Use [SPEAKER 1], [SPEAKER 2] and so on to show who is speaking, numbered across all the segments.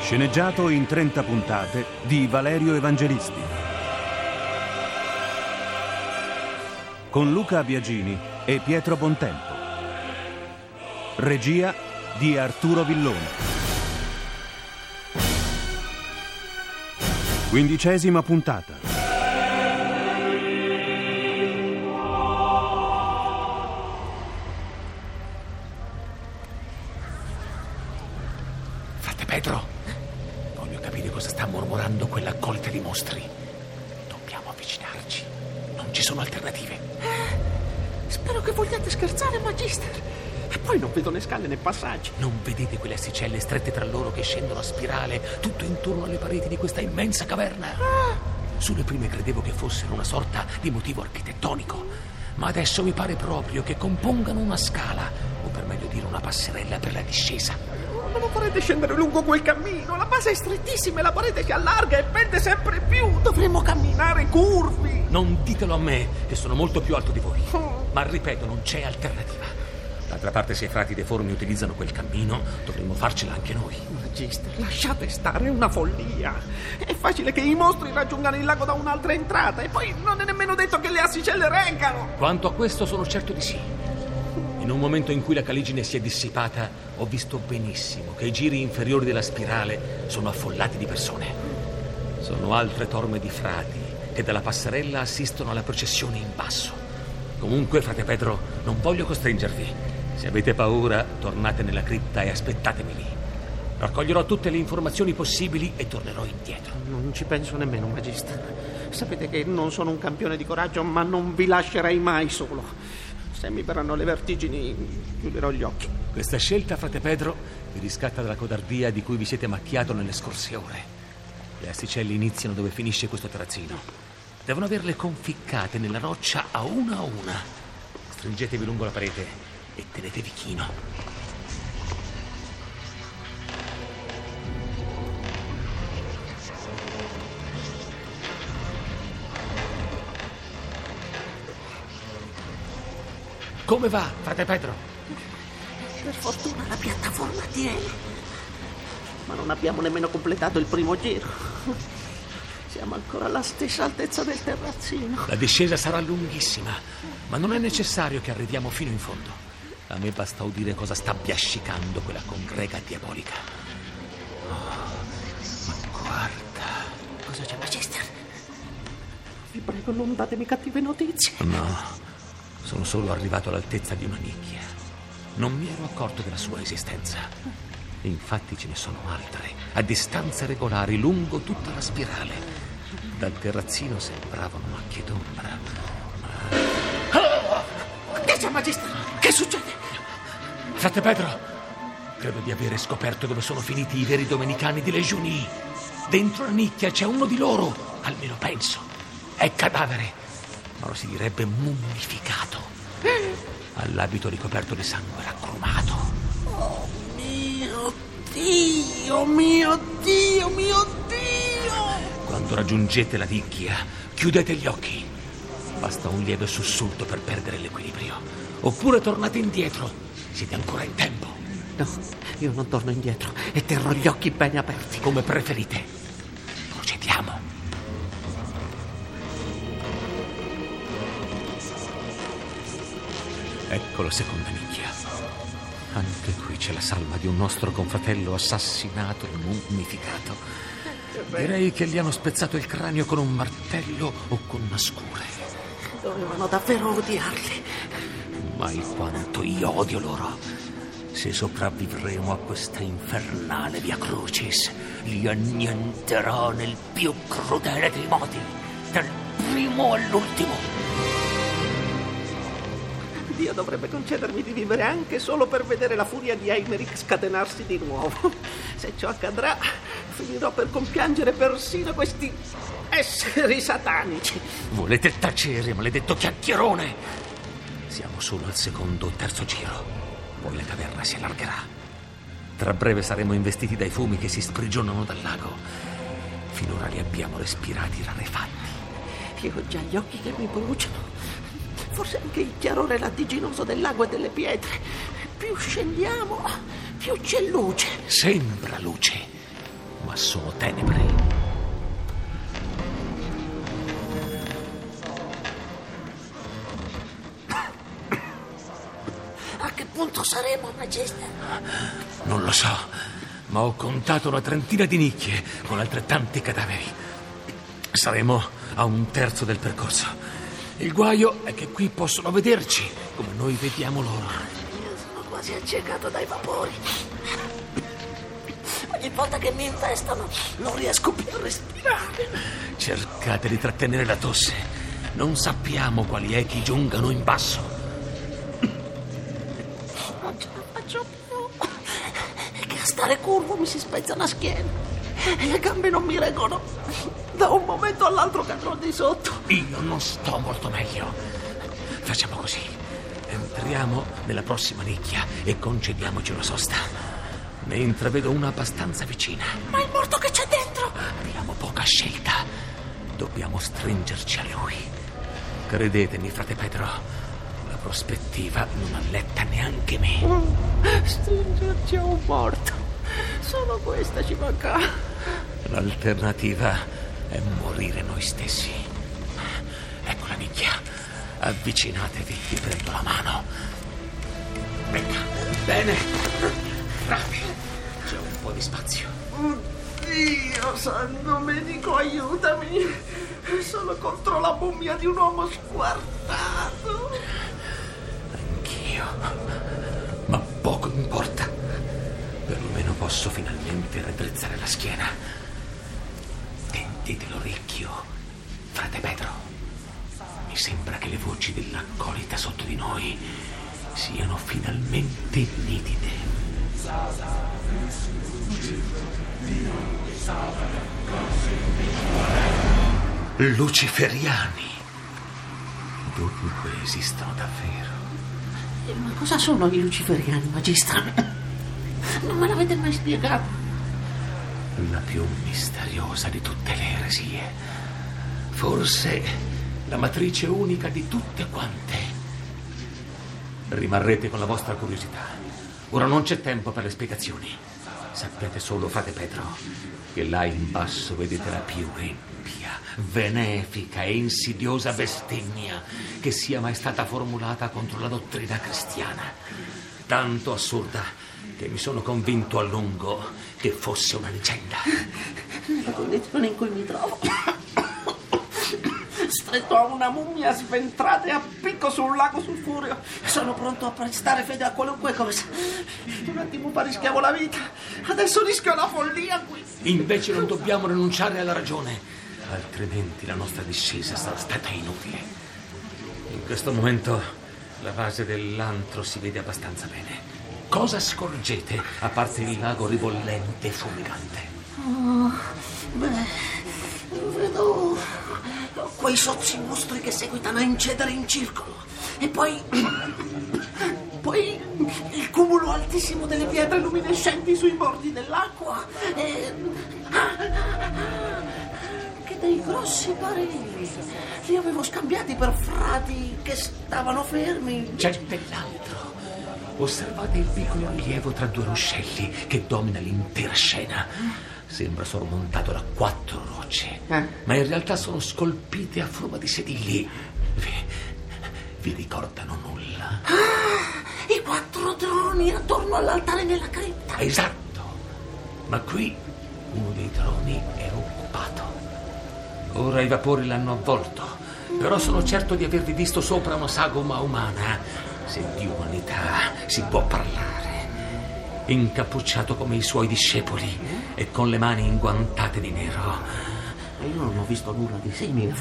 [SPEAKER 1] Sceneggiato in 30 puntate di Valerio Evangelisti. Con Luca Biagini e Pietro Bontempo. Regia di Arturo Villone. Quindicesima puntata.
[SPEAKER 2] Mostri. Dobbiamo avvicinarci. Non ci sono alternative.
[SPEAKER 3] Spero che vogliate scherzare, Magister. E poi non vedo né scale né passaggi.
[SPEAKER 2] Non vedete quelle asticelle strette tra loro che scendono a spirale tutto intorno alle pareti di questa immensa caverna? Sulle prime credevo che fossero una sorta di motivo architettonico, ma adesso mi pare proprio che compongano una scala, o per meglio dire una passerella per la discesa.
[SPEAKER 3] Non vorrete scendere lungo quel cammino. La base è strettissima e la parete si allarga e pende sempre più. Dovremmo camminare curvi.
[SPEAKER 2] Non ditelo a me, che sono molto più alto di voi. Ma ripeto, non c'è alternativa. D'altra parte, se i frati deformi utilizzano quel cammino, dovremmo farcela anche noi.
[SPEAKER 3] Magister, lasciate stare, è una follia. È facile che i mostri raggiungano il lago da un'altra entrata e poi non è nemmeno detto che le assicelle reggano.
[SPEAKER 2] Quanto a questo sono certo di sì. In un momento in cui la caligine si è dissipata, ho visto benissimo che i giri inferiori della spirale sono affollati di persone. Sono altre torme di frati che dalla passerella assistono alla processione in basso. Comunque, frate Pedro, non voglio costringervi. Se avete paura, tornate nella cripta e aspettatemi lì. Raccoglierò tutte le informazioni possibili e tornerò indietro.
[SPEAKER 3] Non ci penso nemmeno, Magister. Sapete che non sono un campione di coraggio, ma non vi lascerei mai solo. Se mi verranno le vertigini, chiuderò gli occhi.
[SPEAKER 2] Questa scelta, frate Pedro, vi riscatta dalla codardia di cui vi siete macchiato nelle scorse ore. Le asticelle iniziano dove finisce questo terrazzino. Devono averle conficcate nella roccia a una a una. Stringetevi lungo la parete e tenetevi chino. Come va, frate Pedro?
[SPEAKER 3] Per fortuna la piattaforma tiene. Ma non abbiamo nemmeno completato il primo giro. Siamo ancora alla stessa altezza del terrazzino.
[SPEAKER 2] La discesa sarà lunghissima, ma non è necessario che arriviamo fino in fondo. A me basta udire cosa sta biascicando quella congrega diabolica. Oh, ma guarda.
[SPEAKER 3] Cosa c'è, Magister? Vi prego, non datemi cattive notizie.
[SPEAKER 2] No, sono solo arrivato all'altezza di una nicchia. Non mi ero accorto della sua esistenza. Infatti ce ne sono altre, a distanze regolari, lungo tutta la spirale. Dal terrazzino sembravano macchie d'ombra.
[SPEAKER 3] Che c'è, Magister? Che succede?
[SPEAKER 2] Frate Pedro, credo di avere scoperto dove sono finiti i veri domenicani di Legiuni. Dentro la nicchia c'è uno di loro, almeno penso. È cadavere, ma lo si direbbe mummificato. Ha l'abito ricoperto di sangue raccrumato.
[SPEAKER 3] Oh mio Dio, mio Dio, mio Dio!
[SPEAKER 2] Quando raggiungete la nicchia, chiudete gli occhi. Basta un lieve sussulto per perdere l'equilibrio. Oppure tornate indietro. Siete ancora in tempo.
[SPEAKER 3] No, io non torno indietro e terrò gli occhi bene aperti.
[SPEAKER 2] Come preferite. Procediamo. Ecco la seconda nicchia. Anche qui c'è la salma di un nostro confratello assassinato e mummificato. Direi che gli hanno spezzato il cranio con un martello o con una scure.
[SPEAKER 3] Dovevano davvero odiarli.
[SPEAKER 2] Mai quanto io odio loro. Se sopravvivremo a questa infernale via Crucis, li annienterò nel più crudele dei modi, dal primo all'ultimo.
[SPEAKER 3] Dio dovrebbe concedermi di vivere anche solo per vedere la furia di Eimerick scatenarsi di nuovo. Se ciò accadrà, finirò per compiangere persino questi esseri satanici.
[SPEAKER 2] Volete tacere, maledetto chiacchierone? Siamo solo al secondo o terzo giro. Poi la caverna si allargherà. Tra breve saremo investiti dai fumi che si sprigionano dal lago. Finora li abbiamo respirati rarefatti.
[SPEAKER 3] Io ho già gli occhi che mi bruciano. Forse anche il chiarore lattiginoso del lago e delle pietre. Più scendiamo, più c'è luce.
[SPEAKER 2] Sembra luce, ma sono tenebre.
[SPEAKER 3] A che punto saremo, Magista?
[SPEAKER 2] Non lo so, ma ho contato una trentina di nicchie con altrettanti cadaveri. Saremo a un terzo del percorso. Il guaio è che qui possono vederci come noi vediamo loro.
[SPEAKER 3] Io sono quasi accecato dai vapori. Ogni volta che mi infestano non riesco più a respirare.
[SPEAKER 2] Cercate di trattenere la tosse. Non sappiamo quali echi giungano in basso.
[SPEAKER 3] Non ce la faccio più. È che a stare curvo mi si spezza la schiena. E le gambe non mi reggono. Da un momento all'altro cadrò di sotto.
[SPEAKER 2] Io non sto molto meglio. Facciamo così. Entriamo nella prossima nicchia e concediamoci una sosta. Ne intravedo una abbastanza vicina.
[SPEAKER 3] Ma il morto che c'è dentro?
[SPEAKER 2] Abbiamo poca scelta. Dobbiamo stringerci a lui. Credetemi, frate Pedro, la prospettiva non alletta neanche me.
[SPEAKER 3] Stringerci a un morto. Solo questa ci manca.
[SPEAKER 2] L'alternativa è morire noi stessi. Ecco la nicchia. Avvicinatevi, vi prendo la mano. Venga. Bene. Bravi. C'è un po' di spazio.
[SPEAKER 3] Dio San Domenico, aiutami. Sono contro la mummia di un uomo squartato.
[SPEAKER 2] Anch'io. Ma poco importa. Perlomeno posso finalmente raddrizzare la schiena. Tendete l'orecchio, frate Pedro. Mi sembra che le voci dell'accolita sotto di noi siano finalmente nitide. Luciferiani. Dunque esistono davvero.
[SPEAKER 3] Eh, Ma cosa sono i luciferiani, magistra? Non me l'avete mai spiegato.
[SPEAKER 2] La più misteriosa di tutte le eresie. Forse la matrice unica di tutte quante. Rimarrete con la vostra curiosità. Ora non c'è tempo per le spiegazioni. Sappiate solo, frate Pedro, che là in basso vedete la più empia, benefica e insidiosa bestemmia che sia mai stata formulata contro la dottrina cristiana. Tanto assurda che mi sono convinto a lungo che fosse una leggenda.
[SPEAKER 3] Nella condizione in cui mi trovo. Stretto a una mummia sventrata e a picco sul lago sulfureo. Sono pronto a prestare fede a qualunque cosa. Un attimo fa rischiavo la vita. Adesso rischio la follia qui.
[SPEAKER 2] Invece non dobbiamo rinunciare alla ragione, altrimenti la nostra discesa sarà stata inutile. In questo momento la base dell'antro si vede abbastanza bene. Cosa scorgete a parte il lago ribollente e fumigante?
[SPEAKER 3] Oh, beh, vedo quei sozzi mostri che seguitano a incedere in circolo. E poi. Poi il cumulo altissimo delle pietre luminescenti sui bordi dell'acqua. E. Che dei grossi barili. Li avevo scambiati per frati che stavano fermi.
[SPEAKER 2] C'è dell'altro. Osservate il piccolo rilievo tra due ruscelli che domina l'intera scena. Sembra sormontato da quattro rocce,
[SPEAKER 3] Eh.
[SPEAKER 2] ma in realtà sono scolpite a forma di sedili. Vi, vi ricordano nulla?
[SPEAKER 3] I quattro droni attorno all'altare nella cripta.
[SPEAKER 2] Esatto. Ma qui uno dei troni è occupato. Ora i vapori l'hanno avvolto, però sono certo di avervi visto sopra una sagoma umana, se di umanità si può parlare. Incappucciato come i suoi discepoli e con le mani inguantate di nero.
[SPEAKER 3] io non ho visto nulla di simile.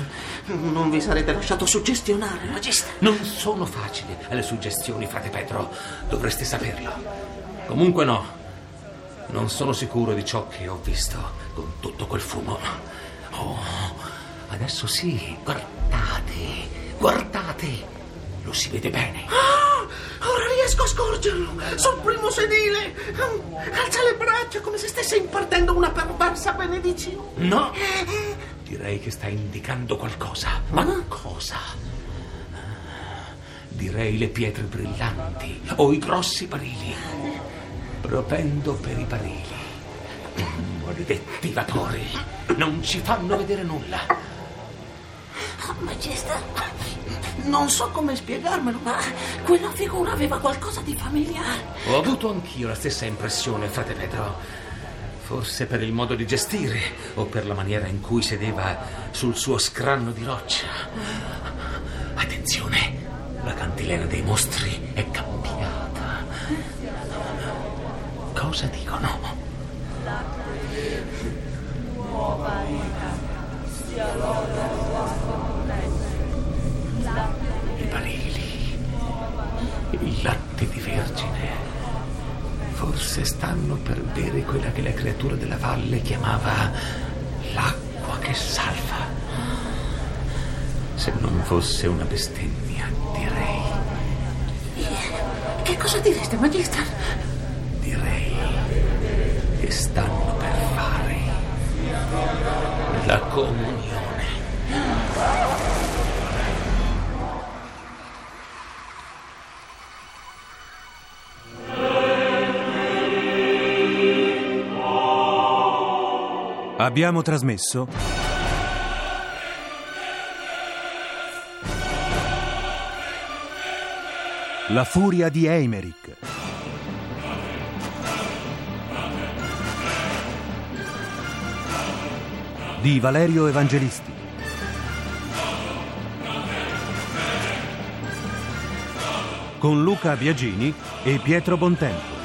[SPEAKER 3] Non vi sarete lasciato suggestionare, Magister?
[SPEAKER 2] Non sono facili le suggestioni, frate Pedro. Dovreste saperlo. Comunque no. Non sono sicuro di ciò che ho visto con tutto quel fumo. Oh, adesso sì, guardate, guardate. Lo si vede bene.
[SPEAKER 3] Ah, ora riesco a scorgerlo sul primo sedile. Alza le braccia come se stesse impartendo una perversa benedizione.
[SPEAKER 2] No, direi che sta indicando qualcosa. Ma cosa? Direi le pietre brillanti o i grossi barili. Propendo per i barili. Maledetti vapori. Non ci fanno vedere nulla.
[SPEAKER 3] Magister, non so come spiegarmelo, ma quella figura aveva qualcosa di familiare.
[SPEAKER 2] Ho avuto anch'io la stessa impressione, frate Pedro. Forse per il modo di gestire o per la maniera in cui sedeva sul suo scranno di roccia. Attenzione, la cantilena dei mostri è cambiata. Cosa dicono? I Forse stanno per bere quella che la creatura della valle chiamava l'acqua che salva. Se non fosse una bestemmia, direi,
[SPEAKER 3] Che cosa direste, Magister?
[SPEAKER 2] direi che stanno per fare la comunione.
[SPEAKER 1] Abbiamo trasmesso La furia di Eimerick. Di Valerio Evangelisti. Con Luca Biagini e Pietro Bontempo.